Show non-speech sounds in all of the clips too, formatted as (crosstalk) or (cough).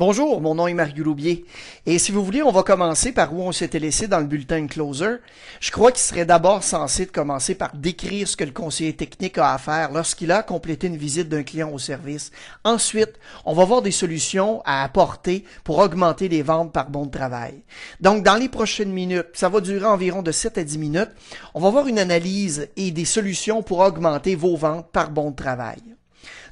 Bonjour, mon nom est Mario Loubier. Et si vous voulez, on va commencer par où on s'était laissé dans le bulletin closer. Je crois qu'il serait d'abord censé de commencer par décrire ce que le conseiller technique a à faire lorsqu'il a complété une visite d'un client au service. Ensuite, on va voir des solutions à apporter pour augmenter les ventes par bon de travail. Donc, dans les prochaines minutes, ça va durer environ de 7 à 10 minutes, on va voir une analyse et des solutions pour augmenter vos ventes par bon de travail.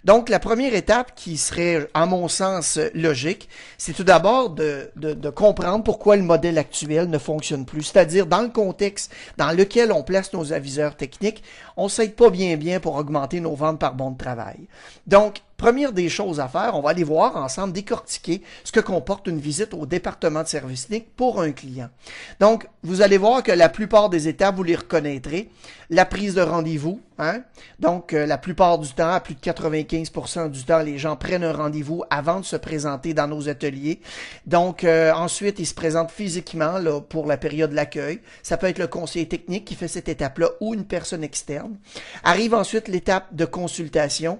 Donc, la première étape qui serait, à mon sens, logique, c'est tout d'abord de, comprendre pourquoi le modèle actuel ne fonctionne plus. C'est-à-dire, dans le contexte dans lequel on place nos aviseurs techniques, on ne s'aide pas bien bien pour augmenter nos ventes par bon de travail. Donc, Première des choses à faire, on va aller voir ensemble, décortiquer ce que comporte une visite au département de service technique pour un client. Donc, vous allez voir que la plupart des étapes, vous les reconnaîtrez. La prise de rendez-vous, hein? donc euh, la plupart du temps, à plus de 95% du temps, les gens prennent un rendez-vous avant de se présenter dans nos ateliers. Donc, euh, ensuite, ils se présentent physiquement là, pour la période de l'accueil. Ça peut être le conseiller technique qui fait cette étape-là ou une personne externe. Arrive ensuite l'étape de consultation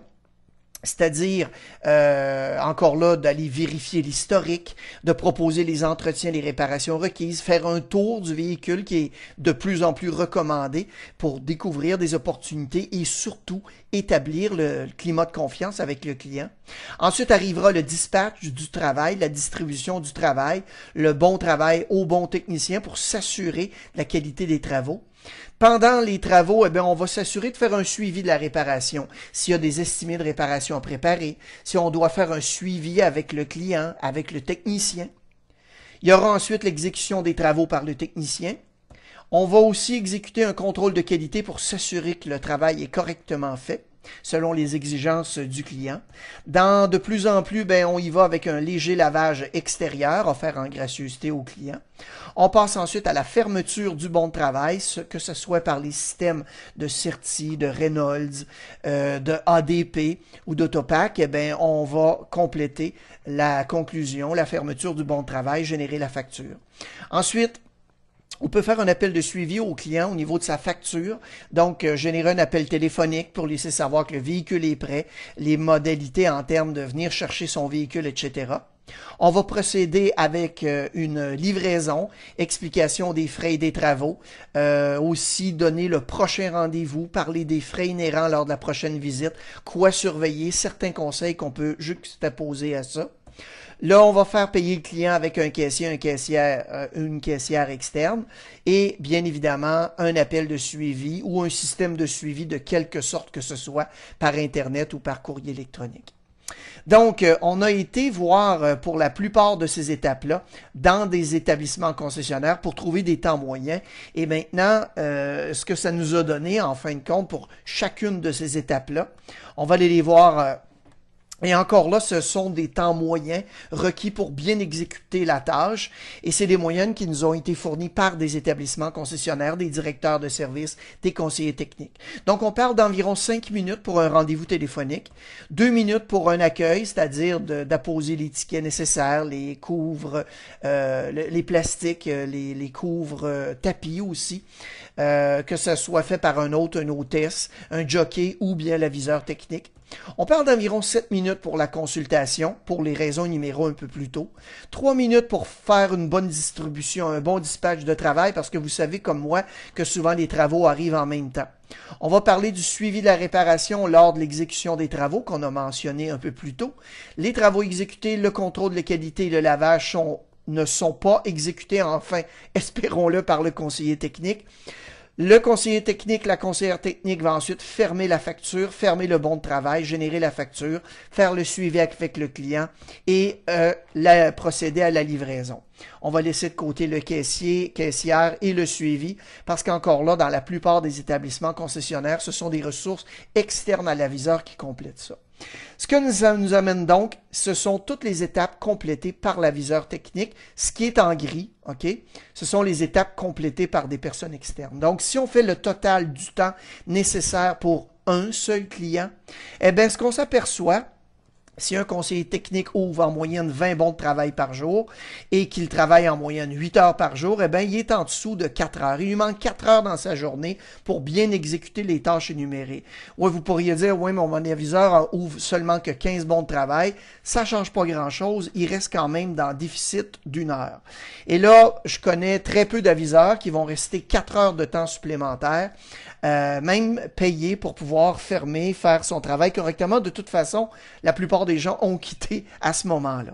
c'est-à-dire, euh, encore là, d'aller vérifier l'historique, de proposer les entretiens, les réparations requises, faire un tour du véhicule qui est de plus en plus recommandé pour découvrir des opportunités et surtout établir le climat de confiance avec le client. Ensuite arrivera le dispatch du travail, la distribution du travail, le bon travail au bon technicien pour s'assurer la qualité des travaux. Pendant les travaux, eh bien, on va s'assurer de faire un suivi de la réparation. S'il y a des estimés de réparation à préparer, si on doit faire un suivi avec le client, avec le technicien. Il y aura ensuite l'exécution des travaux par le technicien. On va aussi exécuter un contrôle de qualité pour s'assurer que le travail est correctement fait selon les exigences du client. Dans de plus en plus, ben, on y va avec un léger lavage extérieur offert en gracieuseté au client. On passe ensuite à la fermeture du bon de travail, que ce soit par les systèmes de Certi, de Reynolds, euh, de ADP ou d'Autopac, eh ben, on va compléter la conclusion, la fermeture du bon de travail, générer la facture. Ensuite, on peut faire un appel de suivi au client au niveau de sa facture, donc euh, générer un appel téléphonique pour laisser savoir que le véhicule est prêt, les modalités en termes de venir chercher son véhicule, etc. On va procéder avec euh, une livraison, explication des frais et des travaux, euh, aussi donner le prochain rendez-vous, parler des frais inhérents lors de la prochaine visite, quoi surveiller, certains conseils qu'on peut juxtaposer à ça. Là, on va faire payer le client avec un caissier, un caissière, euh, une caissière externe et bien évidemment un appel de suivi ou un système de suivi de quelque sorte que ce soit par Internet ou par courrier électronique. Donc, euh, on a été voir euh, pour la plupart de ces étapes-là dans des établissements concessionnaires pour trouver des temps moyens. Et maintenant, ce que ça nous a donné, en fin de compte, pour chacune de ces étapes-là, on va aller les voir et encore là, ce sont des temps moyens requis pour bien exécuter la tâche et c'est des moyennes qui nous ont été fournies par des établissements concessionnaires, des directeurs de services, des conseillers techniques. Donc on parle d'environ cinq minutes pour un rendez-vous téléphonique, deux minutes pour un accueil, c'est-à-dire d'apposer les tickets nécessaires, les couvres, euh, les plastiques, euh, les, couvres euh, tapis aussi, que ce soit fait par un autre, un hôtesse, un jockey ou bien l'aviseur technique. On parle d'environ 7 minutes pour la consultation, pour les raisons numéro un peu plus tôt. 3 minutes pour faire une bonne distribution, un bon dispatch de travail, parce que vous savez comme moi que souvent les travaux arrivent en même temps. On va parler du suivi de la réparation lors de l'exécution des travaux qu'on a mentionné un peu plus tôt. Les travaux exécutés, le contrôle de qualité et le lavage ne sont pas exécutés, enfin, (laughs) espérons-le, par le conseiller technique. Le conseiller technique, la conseillère technique va ensuite fermer la facture, fermer le bon de travail, générer la facture, faire le suivi avec le client et euh, la, procéder à la livraison. On va laisser de côté le caissier, caissière et le suivi parce qu'encore là, dans la plupart des établissements concessionnaires, ce sont des ressources externes à l'aviseur qui complètent ça. Ce que nous, nous amène donc, ce sont toutes les étapes complétées par l'aviseur technique. Ce qui est en gris, OK, ce sont les étapes complétées par des personnes externes. Donc, si on fait le total du temps nécessaire pour un seul client, eh bien, ce qu'on s'aperçoit, si un conseiller technique ouvre en moyenne 20 bons de travail par jour et qu'il travaille en moyenne 8 heures par jour, eh bien, il est en dessous de 4 heures. Il lui manque 4 heures dans sa journée pour bien exécuter les tâches énumérées. Oui, vous pourriez dire, oui, mon aviseur ouvre seulement que 15 bons de travail. Ça change pas grand-chose. Il reste quand même dans déficit d'une heure. Et là, je connais très peu d'aviseurs qui vont rester 4 heures de temps supplémentaire euh, même payer pour pouvoir fermer, faire son travail correctement. De toute façon, la plupart des gens ont quitté à ce moment-là.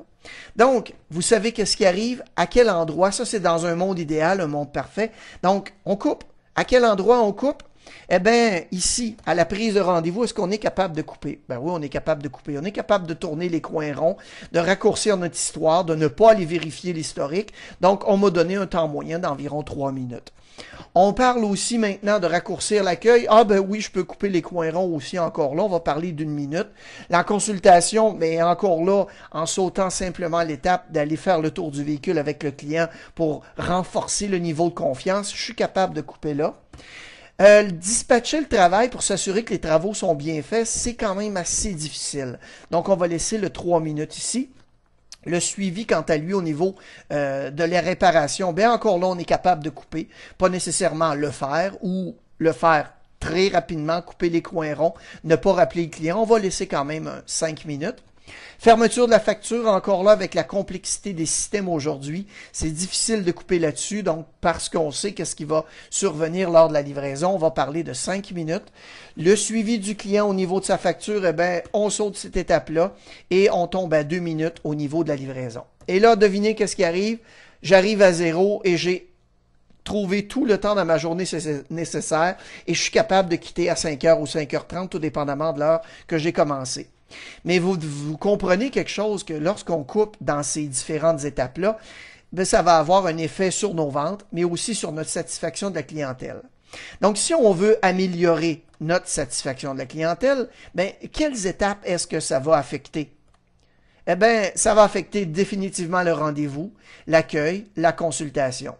Donc, vous savez qu'est-ce qui arrive, à quel endroit, ça c'est dans un monde idéal, un monde parfait. Donc, on coupe. À quel endroit on coupe? Eh bien, ici, à la prise de rendez-vous, est-ce qu'on est capable de couper? Ben oui, on est capable de couper. On est capable de tourner les coins ronds, de raccourcir notre histoire, de ne pas aller vérifier l'historique. Donc, on m'a donné un temps moyen d'environ trois minutes. On parle aussi maintenant de raccourcir l'accueil. Ah ben oui, je peux couper les coins ronds aussi encore là. On va parler d'une minute. La consultation, mais encore là, en sautant simplement l'étape d'aller faire le tour du véhicule avec le client pour renforcer le niveau de confiance, je suis capable de couper là. Euh, dispatcher le travail pour s'assurer que les travaux sont bien faits, c'est quand même assez difficile. Donc, on va laisser le 3 minutes ici. Le suivi, quant à lui, au niveau euh, de la réparation, bien encore là, on est capable de couper, pas nécessairement le faire ou le faire très rapidement, couper les coins ronds, ne pas rappeler le client. On va laisser quand même 5 minutes. Fermeture de la facture, encore là, avec la complexité des systèmes aujourd'hui, c'est difficile de couper là-dessus, donc parce qu'on sait qu'est-ce qui va survenir lors de la livraison, on va parler de 5 minutes. Le suivi du client au niveau de sa facture, eh bien, on saute cette étape-là et on tombe à 2 minutes au niveau de la livraison. Et là, devinez qu'est-ce qui arrive? J'arrive à zéro et j'ai trouvé tout le temps dans ma journée nécessaire et je suis capable de quitter à 5h ou 5h30, tout dépendamment de l'heure que j'ai commencé. Mais vous, comprenez quelque chose que lorsqu'on coupe dans ces différentes étapes-là, ben, ça va avoir un effet sur nos ventes, mais aussi sur notre satisfaction de la clientèle. Donc, si on veut améliorer notre satisfaction de la clientèle, ben, quelles étapes est-ce que ça va affecter? Eh bien, ça va affecter définitivement le rendez-vous, l'accueil, la consultation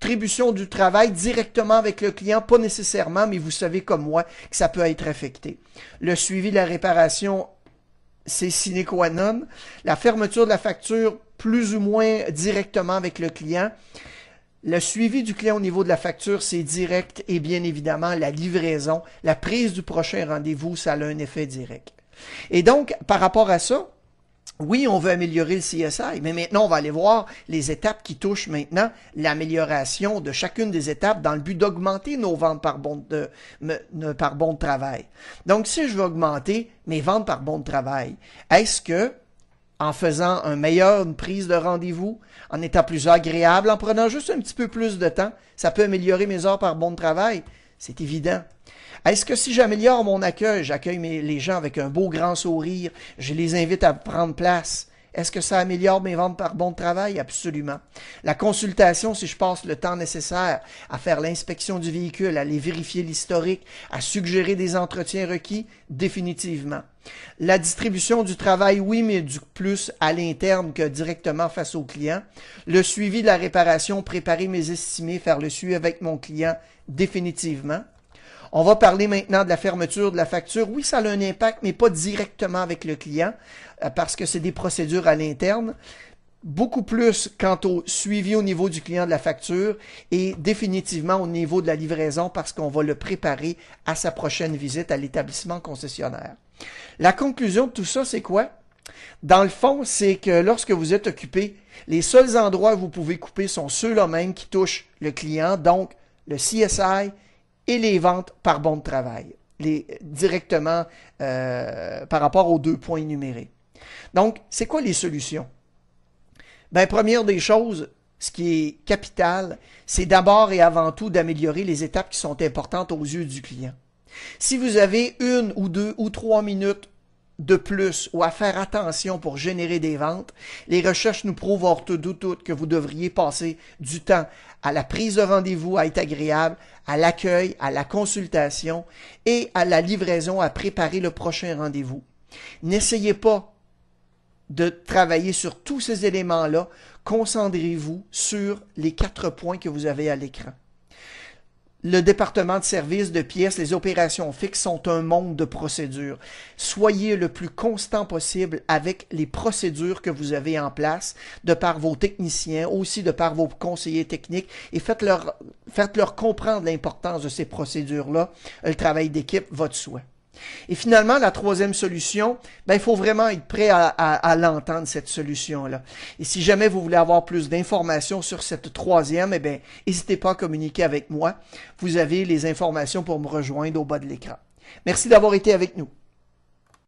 distribution du travail directement avec le client, pas nécessairement, mais vous savez comme moi que ça peut être affecté. Le suivi de la réparation, c'est sine qua non. La fermeture de la facture, plus ou moins directement avec le client. Le suivi du client au niveau de la facture, c'est direct et bien évidemment la livraison, la prise du prochain rendez-vous, ça a un effet direct. Et donc, par rapport à ça, oui, on veut améliorer le CSI, mais maintenant, on va aller voir les étapes qui touchent maintenant l'amélioration de chacune des étapes dans le but d'augmenter nos ventes par bon de, par bon de travail. Donc, si je veux augmenter mes ventes par bon de travail, est-ce que en faisant un meilleur une prise de rendez-vous, en étant plus agréable, en prenant juste un petit peu plus de temps, ça peut améliorer mes heures par bon de travail? C'est évident. Est-ce que si j'améliore mon accueil, j'accueille les gens avec un beau grand sourire, je les invite à prendre place, est-ce que ça améliore mes ventes par bon travail? Absolument. La consultation, si je passe le temps nécessaire à faire l'inspection du véhicule, à aller vérifier l'historique, à suggérer des entretiens requis, définitivement. La distribution du travail, oui, mais du plus à l'interne que directement face au client. Le suivi de la réparation, préparer mes estimés, faire le suivi avec mon client, définitivement. On va parler maintenant de la fermeture de la facture. Oui, ça a un impact, mais pas directement avec le client, euh, parce que c'est des procédures à l'interne. Beaucoup plus quant au suivi au niveau du client de la facture et définitivement au niveau de la livraison parce qu'on va le préparer à sa prochaine visite à l'établissement concessionnaire. La conclusion de tout ça, c'est quoi? Dans le fond, c'est que lorsque vous êtes occupé, les seuls endroits où vous pouvez couper sont ceux-là même qui touchent le client, donc le CSI et les ventes par bon de travail, les, directement euh, par rapport aux deux points énumérés. Donc, c'est quoi les solutions? Ben, première des choses, ce qui est capital, c'est d'abord et avant tout d'améliorer les étapes qui sont importantes aux yeux du client. Si vous avez une ou deux ou trois minutes de plus ou à faire attention pour générer des ventes, les recherches nous prouvent hors tout doute que vous devriez passer du temps à la prise de rendez-vous, à être agréable, à l'accueil, à la consultation et à la livraison, à préparer le prochain rendez-vous. N'essayez pas de travailler sur tous ces éléments-là. Concentrez-vous sur les quatre points que vous avez à l'écran. Le département de services de pièces, les opérations fixes sont un monde de procédures. Soyez le plus constant possible avec les procédures que vous avez en place, de par vos techniciens, aussi de par vos conseillers techniques, et faites-leur faites -leur comprendre l'importance de ces procédures-là. Le travail d'équipe va de. Et finalement, la troisième solution, ben, il faut vraiment être prêt à, l'entendre, cette solution-là. Et si jamais vous voulez avoir plus d'informations sur cette troisième, eh n'hésitez pas à communiquer avec moi. Vous avez les informations pour me rejoindre au bas de l'écran. Merci d'avoir été avec nous.